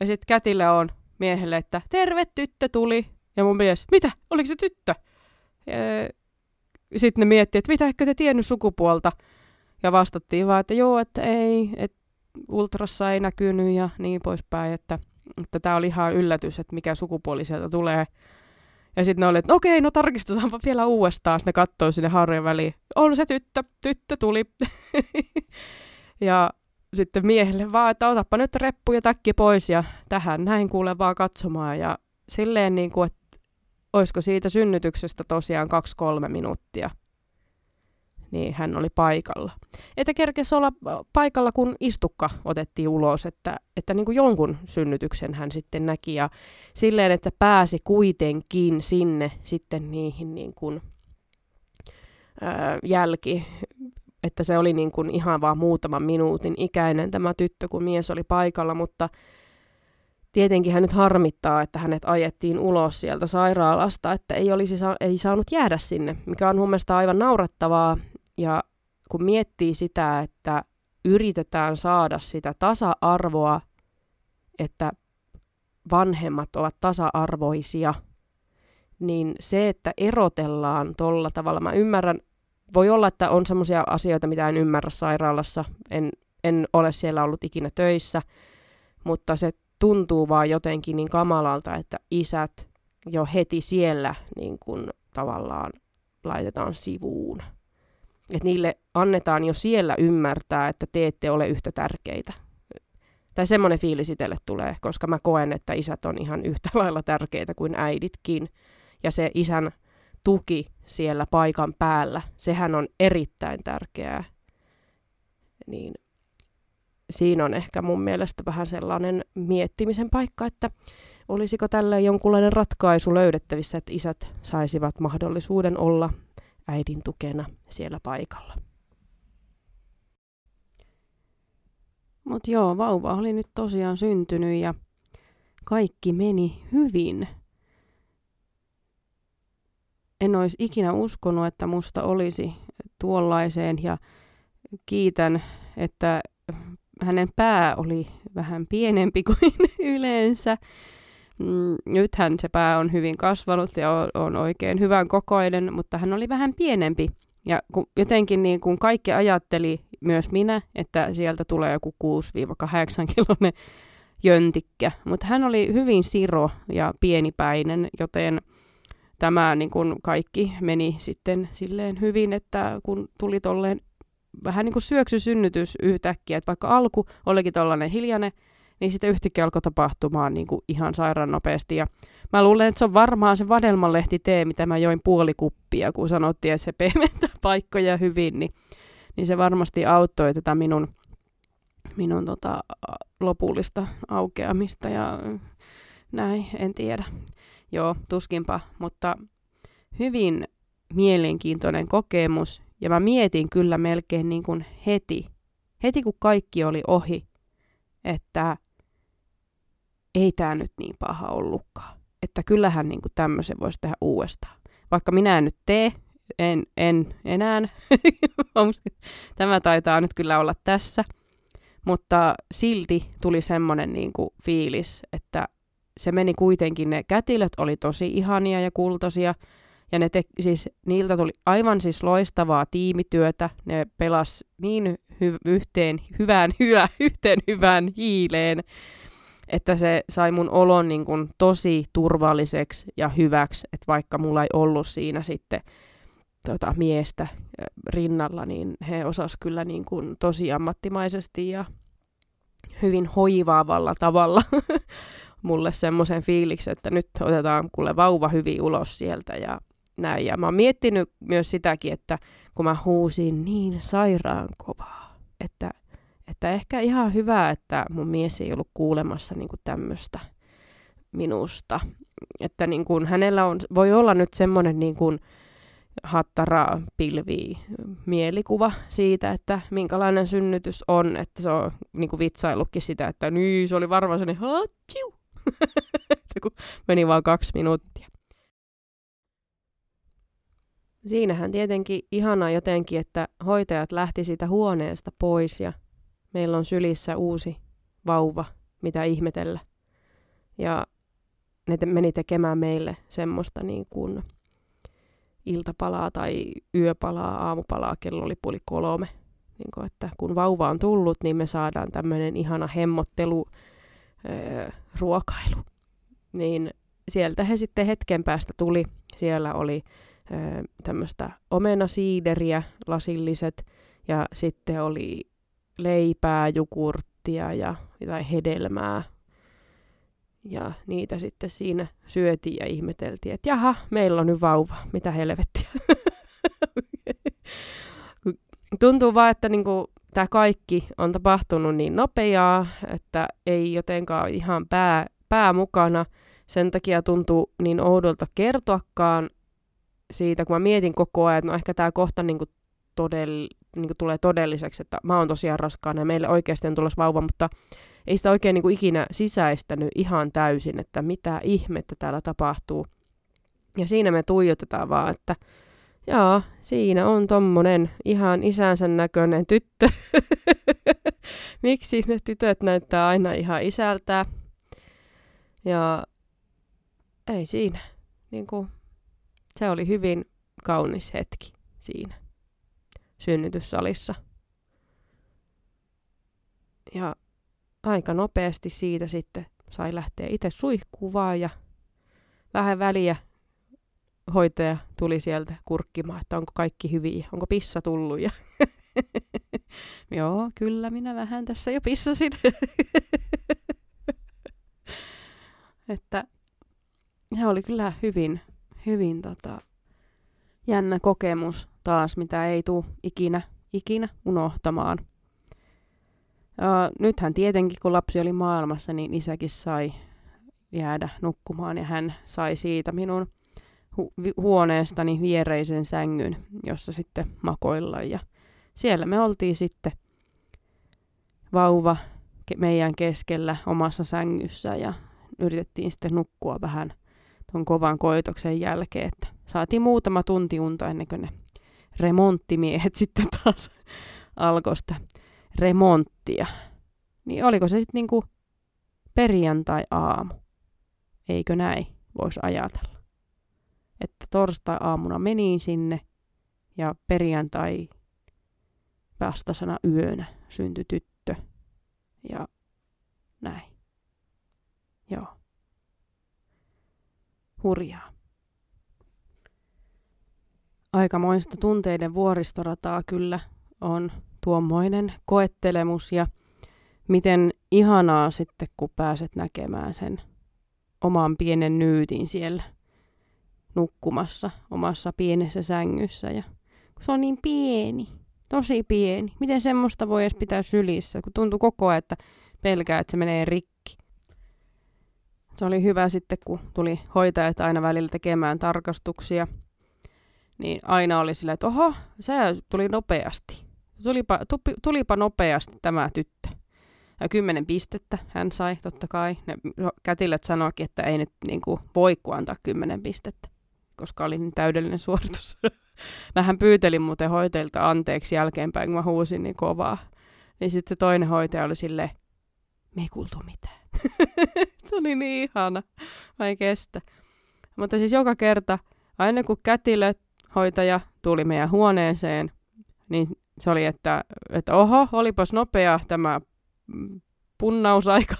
Ja sitten kätille on miehelle, että terve tyttö tuli. Ja mun mies, mitä? Oliko se tyttö? Sitten ne miettii, että mitä ehkä te tiennyt sukupuolta? Ja vastattiin vaan, että joo, että ei, että ultrassa ei näkynyt ja niin poispäin, että tämä oli ihan yllätys, että mikä sukupuoli sieltä tulee. Ja sitten ne oli, että okei, no tarkistetaanpa vielä uudestaan. Sitten ne katsoi sinne harjojen väliin. On se tyttö, tyttö tuli. ja sitten miehelle vaan, että otappa nyt reppu ja takki pois ja tähän näin kuule vaan katsomaan. Ja silleen niin kuin, että olisiko siitä synnytyksestä tosiaan kaksi-kolme minuuttia niin hän oli paikalla. Että kerkesi olla paikalla, kun istukka otettiin ulos, että, että niin kuin jonkun synnytyksen hän sitten näki ja silleen, että pääsi kuitenkin sinne sitten niihin niin kuin, ää, jälki, että se oli niin kuin ihan vaan muutaman minuutin ikäinen tämä tyttö, kun mies oli paikalla, mutta tietenkin hän nyt harmittaa, että hänet ajettiin ulos sieltä sairaalasta, että ei, olisi sa- ei saanut jäädä sinne, mikä on mun mielestä aivan naurattavaa. Ja kun miettii sitä, että yritetään saada sitä tasa-arvoa, että vanhemmat ovat tasa-arvoisia, niin se, että erotellaan tolla tavalla, mä ymmärrän, voi olla, että on semmoisia asioita, mitä en ymmärrä sairaalassa, en, en ole siellä ollut ikinä töissä, mutta se tuntuu vaan jotenkin niin kamalalta, että isät jo heti siellä niin kuin tavallaan laitetaan sivuun. Että niille annetaan jo siellä ymmärtää, että te ette ole yhtä tärkeitä. Tai semmoinen fiilis itselle tulee, koska mä koen, että isät on ihan yhtä lailla tärkeitä kuin äiditkin. Ja se isän tuki siellä paikan päällä, sehän on erittäin tärkeää. Niin siinä on ehkä mun mielestä vähän sellainen miettimisen paikka, että olisiko tälle jonkunlainen ratkaisu löydettävissä, että isät saisivat mahdollisuuden olla äidin tukena siellä paikalla. Mutta joo, vauva oli nyt tosiaan syntynyt ja kaikki meni hyvin. En olisi ikinä uskonut, että musta olisi tuollaiseen ja kiitän, että hänen pää oli vähän pienempi kuin yleensä. Mm, nythän se pää on hyvin kasvanut ja on, on oikein hyvän kokoinen, mutta hän oli vähän pienempi. Ja kun, jotenkin niin kuin kaikki ajatteli, myös minä, että sieltä tulee joku 6-8 kilonen jöntikkä. Mutta hän oli hyvin siro ja pienipäinen, joten tämä niin kuin kaikki meni sitten silleen hyvin, että kun tuli tolleen vähän niin kuin syöksysynnytys yhtäkkiä, että vaikka alku olikin tollainen hiljainen, niin sitten yhtäkkiä alkoi tapahtumaan niin kuin ihan sairaan nopeasti. Ja mä luulen, että se on varmaan se vadelmanlehti tee, mitä mä join puoli kuppia, kun sanottiin, että se pehmentää paikkoja hyvin, niin, niin se varmasti auttoi tätä minun, minun tota, lopullista aukeamista ja näin, en tiedä. Joo, tuskinpa, mutta hyvin mielenkiintoinen kokemus ja mä mietin kyllä melkein niin kuin heti, heti kun kaikki oli ohi, että ei tämä nyt niin paha ollutkaan. Että kyllähän niin kuin tämmöisen voisi tehdä uudestaan. Vaikka minä en nyt tee, en, en enää. tämä taitaa nyt kyllä olla tässä. Mutta silti tuli semmoinen niin kuin fiilis, että se meni kuitenkin, ne kätilöt oli tosi ihania ja kultaisia, ja ne te, siis, niiltä tuli aivan siis loistavaa tiimityötä. Ne pelas niin hy- yhteen, hyvään, hyvä, yhteen hyvään hiileen, että se sai mun olon niin kuin tosi turvalliseksi ja hyväksi, että vaikka mulla ei ollut siinä sitten tota, miestä rinnalla, niin he osas kyllä niin kuin tosi ammattimaisesti ja hyvin hoivaavalla tavalla mulle semmoisen fiiliksen, että nyt otetaan kuule vauva hyvin ulos sieltä ja näin. Ja mä oon miettinyt myös sitäkin, että kun mä huusin niin sairaan kovaa, että, että ehkä ihan hyvä, että mun mies ei ollut kuulemassa niin tämmöistä minusta. Että niin kuin hänellä on, voi olla nyt semmoinen niin kuin hattara pilvi mielikuva siitä, että minkälainen synnytys on, että se on niin kuin vitsaillutkin sitä, että niin, se oli varmaan sellainen kun meni vaan kaksi minuuttia. Siinähän tietenkin ihana jotenkin, että hoitajat lähti siitä huoneesta pois ja meillä on sylissä uusi vauva, mitä ihmetellä. Ja ne te- meni tekemään meille semmoista niin kuin iltapalaa tai yöpalaa, aamupalaa, kello oli puoli kolme. Niin kuin, että kun vauva on tullut, niin me saadaan tämmöinen ihana hemmottelu, öö, ruokailu. Niin sieltä he sitten hetken päästä tuli. Siellä oli tämmöistä omenasiideriä, lasilliset, ja sitten oli leipää, jukurttia ja jotain hedelmää. Ja niitä sitten siinä syötiin ja ihmeteltiin, että jaha, meillä on nyt vauva, mitä helvettiä. Tuntuu vaan, että niinku, tämä kaikki on tapahtunut niin nopeaa, että ei jotenkaan ihan pää, pää mukana. Sen takia tuntuu niin oudolta kertoakaan siitä, kun mä mietin koko ajan, että no ehkä tämä kohta niin kuin todell, niin kuin tulee todelliseksi, että mä oon tosiaan raskaana ja meille oikeasti on tulossa vauva, mutta ei sitä oikein niin kuin ikinä sisäistänyt ihan täysin, että mitä ihmettä täällä tapahtuu. Ja siinä me tuijotetaan vaan, että Joo, siinä on tommonen ihan isänsä näköinen tyttö. Miksi ne tytöt näyttää aina ihan isältä? Ja ei siinä. Niin kuin, se oli hyvin kaunis hetki siinä synnytyssalissa. Ja aika nopeasti siitä sitten sai lähteä itse suihkuvaan ja vähän väliä hoitaja tuli sieltä kurkkimaan, että onko kaikki hyviä, onko pissa tullut. Ja Joo, kyllä minä vähän tässä jo pissasin. että se oli kyllä hyvin, hyvin tota, jännä kokemus taas, mitä ei tule ikinä, ikinä unohtamaan. Ja nythän tietenkin, kun lapsi oli maailmassa, niin isäkin sai jäädä nukkumaan ja hän sai siitä minun hu- huoneestani viereisen sängyn, jossa sitten makoilla. Ja siellä me oltiin sitten vauva ke- meidän keskellä omassa sängyssä ja yritettiin sitten nukkua vähän tuon kovan koitoksen jälkeen, että saatiin muutama tunti unta ennen kuin ne remonttimiehet sitten taas alkoi sitä remonttia. Niin oliko se sitten niinku perjantai-aamu? Eikö näin voisi ajatella? että torstai-aamuna menin sinne ja perjantai vastasana yönä syntyi tyttö ja näin. Joo. Hurjaa. Aikamoista tunteiden vuoristorataa kyllä on tuommoinen koettelemus ja miten ihanaa sitten, kun pääset näkemään sen oman pienen nyytin siellä nukkumassa omassa pienessä sängyssä. Ja se on niin pieni, tosi pieni, miten semmoista voi edes pitää sylissä, kun tuntuu koko ajan, että pelkää, että se menee rikki. Se oli hyvä sitten, kun tuli hoitajat aina välillä tekemään tarkastuksia, niin aina oli silleen, että oho, se tuli nopeasti. Tulipa, tupi, tulipa nopeasti tämä tyttö. Ja kymmenen pistettä hän sai, totta kai. Ne kätilöt sanoikin, että ei nyt niin kuin, voi antaa kymmenen pistettä koska oli niin täydellinen suoritus. Mähän pyytelin muuten hoitajilta anteeksi jälkeenpäin, kun mä huusin niin kovaa. Niin sitten se toinen hoitaja oli silleen, me ei kuultu mitään. se oli niin ihana. Mä en kestä. Mutta siis joka kerta, aina kun kätilö, hoitaja tuli meidän huoneeseen, niin se oli, että, että oho, olipas nopea tämä punnausaika.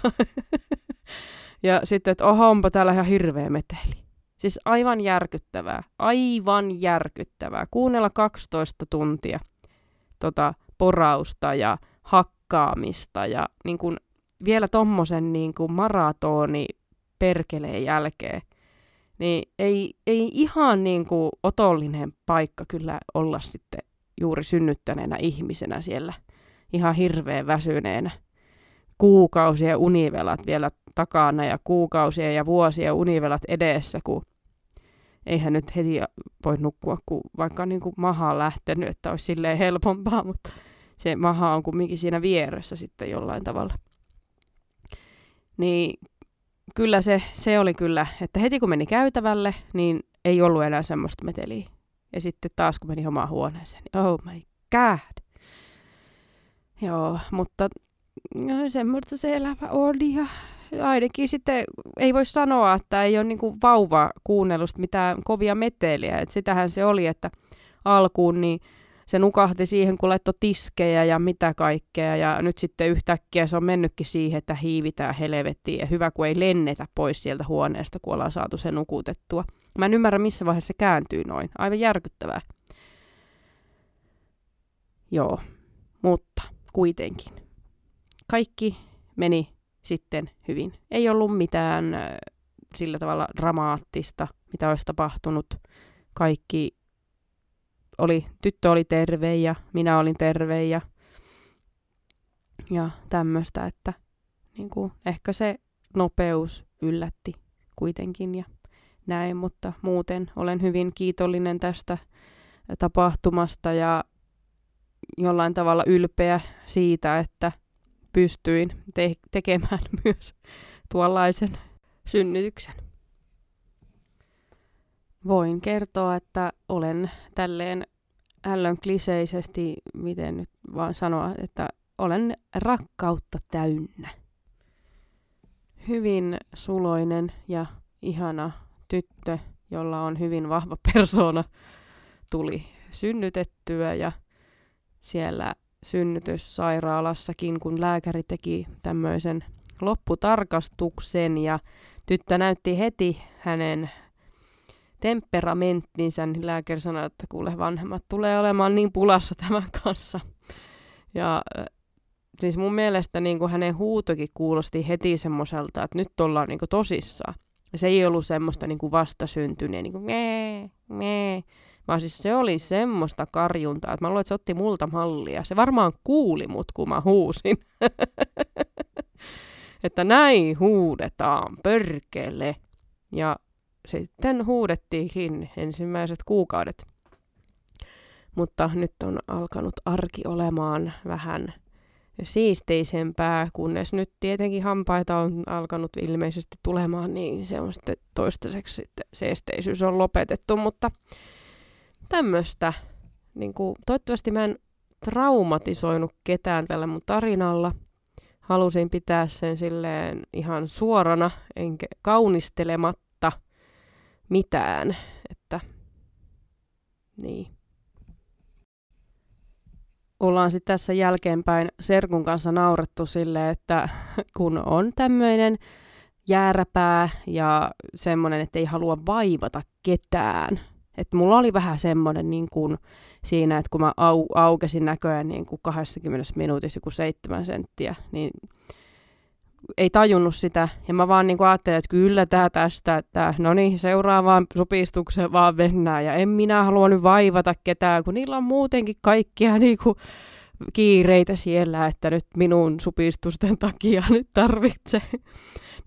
ja sitten, että oho, onpa täällä ihan hirveä meteli. Siis aivan järkyttävää, aivan järkyttävää. Kuunnella 12 tuntia tota, porausta ja hakkaamista ja niin kun, vielä tommosen niin kun maratoni perkeleen jälkeen. Niin ei, ei ihan niin kuin otollinen paikka kyllä olla sitten juuri synnyttäneenä ihmisenä siellä ihan hirveän väsyneenä. Kuukausien univelat vielä takana ja kuukausia ja vuosia univelat edessä, kun eihän nyt heti voi nukkua, kun vaikka niin kuin maha on lähtenyt, että olisi silleen helpompaa, mutta se maha on kumminkin siinä vieressä sitten jollain tavalla. Niin kyllä se, se oli kyllä, että heti kun meni käytävälle, niin ei ollut enää semmoista meteliä. Ja sitten taas kun meni omaan huoneeseen, niin oh my god. Joo, mutta no, semmoista se elämä oli ja ainakin sitten ei voi sanoa, että ei ole niin kuin vauva kuunnellut mitään kovia meteliä. Et sitähän se oli, että alkuun niin se nukahti siihen, kun laittoi tiskejä ja mitä kaikkea. Ja nyt sitten yhtäkkiä se on mennytkin siihen, että hiivitään helvettiin. Ja hyvä, kun ei lennetä pois sieltä huoneesta, kun ollaan saatu sen nukutettua. Mä en ymmärrä, missä vaiheessa se kääntyy noin. Aivan järkyttävää. Joo, mutta kuitenkin. Kaikki meni sitten hyvin. Ei ollut mitään sillä tavalla dramaattista, mitä olisi tapahtunut. Kaikki oli, tyttö oli terve ja minä olin terve ja, ja tämmöistä, että niin kuin, ehkä se nopeus yllätti kuitenkin ja näin, mutta muuten olen hyvin kiitollinen tästä tapahtumasta ja jollain tavalla ylpeä siitä, että pystyin te- tekemään myös tuollaisen synnytyksen. Voin kertoa, että olen tälleen ällön kliseisesti, miten nyt vaan sanoa, että olen rakkautta täynnä. Hyvin suloinen ja ihana tyttö, jolla on hyvin vahva persona, tuli synnytettyä ja siellä synnytyssairaalassakin, kun lääkäri teki tämmöisen lopputarkastuksen ja tyttö näytti heti hänen temperamenttinsa, niin lääkäri sanoi, että kuule vanhemmat tulee olemaan niin pulassa tämän kanssa. Ja siis mun mielestä niin kuin hänen huutokin kuulosti heti semmoiselta, että nyt ollaan niin kuin tosissaan. Ja se ei ollut semmoista niin kuin vastasyntyneen, niin kuin mee, mee, vaan siis se oli semmoista karjuntaa, että mä luulen, että se otti multa mallia. Se varmaan kuuli mut, kun mä huusin. että näin huudetaan, pörkele. Ja sitten huudettiinkin ensimmäiset kuukaudet. Mutta nyt on alkanut arki olemaan vähän siisteisempää, kunnes nyt tietenkin hampaita on alkanut ilmeisesti tulemaan, niin se on sitten toistaiseksi sitten seesteisyys on lopetettu, mutta tämmöistä, niin kuin, toivottavasti mä en traumatisoinut ketään tällä mun tarinalla. Halusin pitää sen silleen ihan suorana, enkä kaunistelematta mitään, että niin ollaan sitten tässä jälkeenpäin Serkun kanssa naurettu sille, että kun on tämmöinen jääräpää ja semmoinen, että ei halua vaivata ketään. Että mulla oli vähän semmoinen niin kuin siinä, että kun mä au, aukesin näköjään niin kuin 20 minuutissa joku seitsemän senttiä, niin ei tajunnut sitä. Ja mä vaan niin kuin ajattelin, että kyllä tää tästä, että no niin, seuraavaan supistukseen vaan mennään. Ja en minä halua nyt vaivata ketään, kun niillä on muutenkin kaikkia niin kuin kiireitä siellä, että nyt minun supistusten takia nyt tarvitsee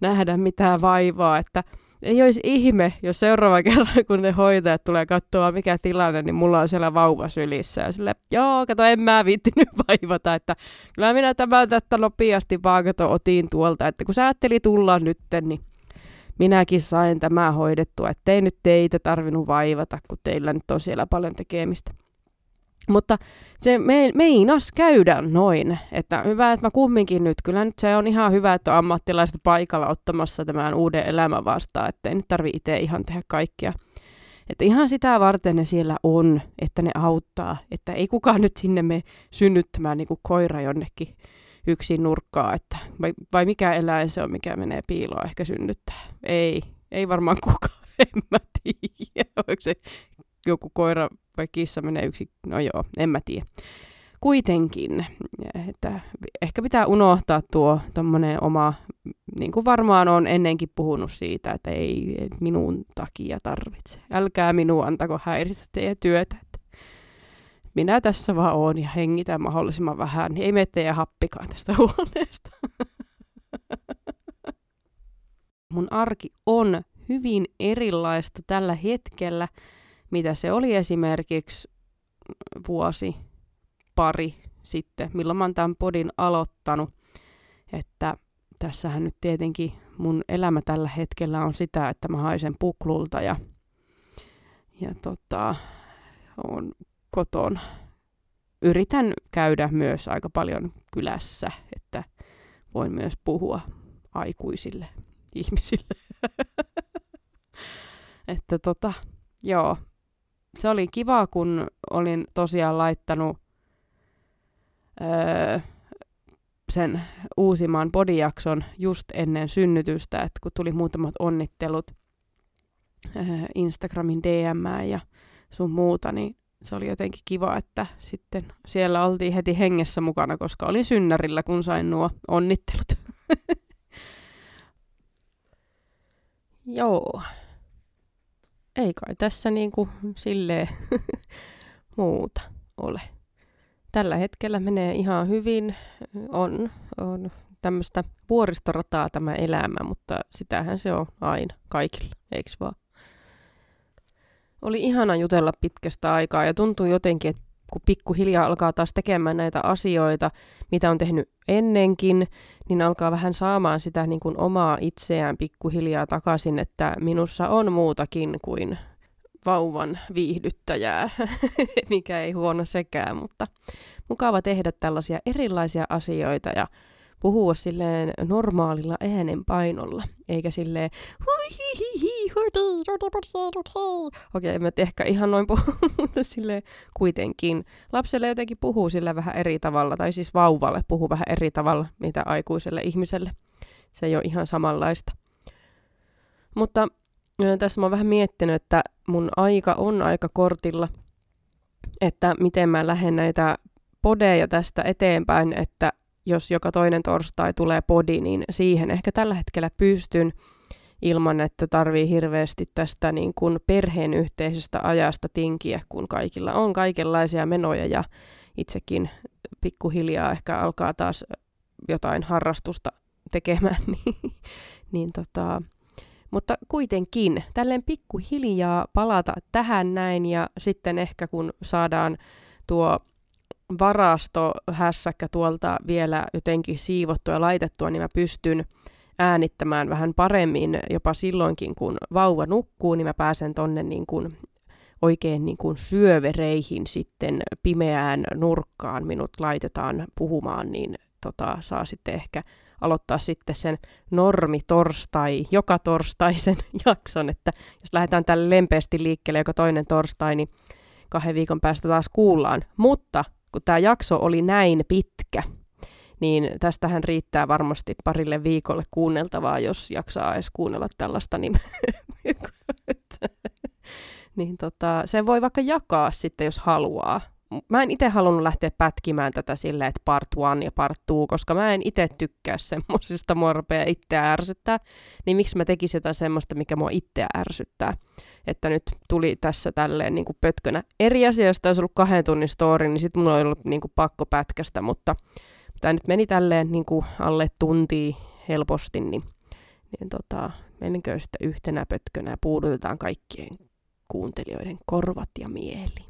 nähdä mitään vaivaa. Että ei olisi ihme, jos seuraava kerran, kun ne hoitajat tulee katsoa, mikä tilanne, niin mulla on siellä vauva sylissä. Ja sille, joo, kato, en mä viittinyt vaivata, että kyllä minä tämän tästä nopeasti vaan kato, otin tuolta, että kun sä ajatteli tulla nytten, niin minäkin sain tämä hoidettua, ettei nyt teitä tarvinnut vaivata, kun teillä nyt on siellä paljon tekemistä. Mutta se me, meinas käydä noin, että hyvä, että mä kumminkin nyt, kyllä nyt se on ihan hyvä, että on ammattilaiset paikalla ottamassa tämän uuden elämän vastaan, että ei nyt tarvi itse ihan tehdä kaikkea. Että ihan sitä varten ne siellä on, että ne auttaa, että ei kukaan nyt sinne me synnyttämään niin kuin koira jonnekin yksin nurkkaa, että vai, vai mikä eläin se on, mikä menee piiloon ehkä synnyttää. Ei, ei varmaan kukaan, en mä tiedä, onko se joku koira vai kissa menee yksi, no joo, en mä tiedä. Kuitenkin, että ehkä pitää unohtaa tuo tommonen oma, niin kuin varmaan on ennenkin puhunut siitä, että ei minun takia tarvitse. Älkää minua antako häiritä teidän työtä. Että minä tässä vaan oon ja hengitän mahdollisimman vähän, niin ei mene teidän happikaan tästä huoneesta. Mun arki on hyvin erilaista tällä hetkellä mitä se oli esimerkiksi vuosi, pari sitten, milloin mä oon tämän podin aloittanut. Että tässähän nyt tietenkin mun elämä tällä hetkellä on sitä, että mä haisen puklulta ja, ja tota, on koton. Yritän käydä myös aika paljon kylässä, että voin myös puhua aikuisille ihmisille. että tota, joo, se oli kiva, kun olin tosiaan laittanut öö, sen uusimman podijakson just ennen synnytystä, että kun tuli muutamat onnittelut öö, Instagramin DM ja sun muuta, niin se oli jotenkin kiva, että sitten siellä oltiin heti hengessä mukana, koska olin synnärillä, kun sain nuo onnittelut. Joo ei kai tässä niin kuin silleen muuta ole. Tällä hetkellä menee ihan hyvin. On, on tämmöistä vuoristorataa tämä elämä, mutta sitähän se on aina kaikilla, eiks vaan? Oli ihana jutella pitkästä aikaa ja tuntui jotenkin, että kun pikkuhiljaa alkaa taas tekemään näitä asioita, mitä on tehnyt ennenkin, niin alkaa vähän saamaan sitä niin kuin omaa itseään pikkuhiljaa takaisin, että minussa on muutakin kuin vauvan viihdyttäjää, mikä ei huono sekään, mutta mukava tehdä tällaisia erilaisia asioita ja puhua silleen normaalilla äänenpainolla, eikä silleen Okei, okay, mä ehkä ihan noin puhu, mutta silleen kuitenkin. Lapselle jotenkin puhuu sillä vähän eri tavalla, tai siis vauvalle puhuu vähän eri tavalla, mitä aikuiselle ihmiselle. Se ei ole ihan samanlaista. Mutta tässä mä oon vähän miettinyt, että mun aika on aika kortilla, että miten mä lähden näitä podeja tästä eteenpäin, että jos joka toinen torstai tulee podi, niin siihen ehkä tällä hetkellä pystyn ilman, että tarvii hirveästi tästä niin kuin perheen yhteisestä ajasta tinkiä, kun kaikilla on kaikenlaisia menoja ja itsekin pikkuhiljaa ehkä alkaa taas jotain harrastusta tekemään, niin, niin tota, mutta kuitenkin tälleen pikkuhiljaa palata tähän näin ja sitten ehkä kun saadaan tuo varastohässäkkä tuolta vielä jotenkin siivottua ja laitettua, niin mä pystyn äänittämään vähän paremmin jopa silloinkin, kun vauva nukkuu, niin mä pääsen tonne niin kuin oikein niin kuin syövereihin sitten pimeään nurkkaan minut laitetaan puhumaan, niin tota, saa sitten ehkä aloittaa sitten sen normi torstai, joka torstaisen jakson, että jos lähdetään tälle lempeästi liikkeelle joka toinen torstai, niin kahden viikon päästä taas kuullaan. Mutta kun tämä jakso oli näin pitkä, niin tästähän riittää varmasti parille viikolle kuunneltavaa, jos jaksaa edes kuunnella tällaista niin, niin tota, sen voi vaikka jakaa sitten, jos haluaa. Mä en itse halunnut lähteä pätkimään tätä silleen, että part one ja part two, koska mä en itse tykkää semmosista morpeja itseä ärsyttää, niin miksi mä tekisin jotain semmoista, mikä mua itseä ärsyttää. Että nyt tuli tässä tälleen niin kuin pötkönä. Eri asia, jos olisi ollut kahden tunnin story, niin sitten mulla on ollut niin kuin pakko pätkästä, mutta tämä nyt meni tälleen niin kuin alle tuntiin helposti, niin, niin tota, menenkö sitten yhtenä pötkönä puudutetaan kaikkien kuuntelijoiden korvat ja mieli.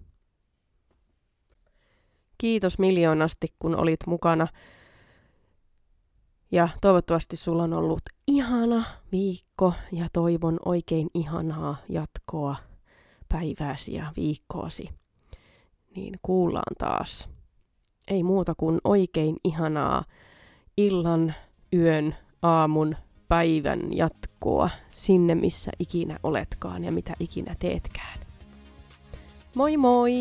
Kiitos miljoonasti, kun olit mukana. Ja toivottavasti sulla on ollut ihana viikko ja toivon oikein ihanaa jatkoa päivääsi ja viikkoosi. Niin kuullaan taas ei muuta kuin oikein ihanaa illan, yön, aamun, päivän jatkoa sinne, missä ikinä oletkaan ja mitä ikinä teetkään. Moi moi!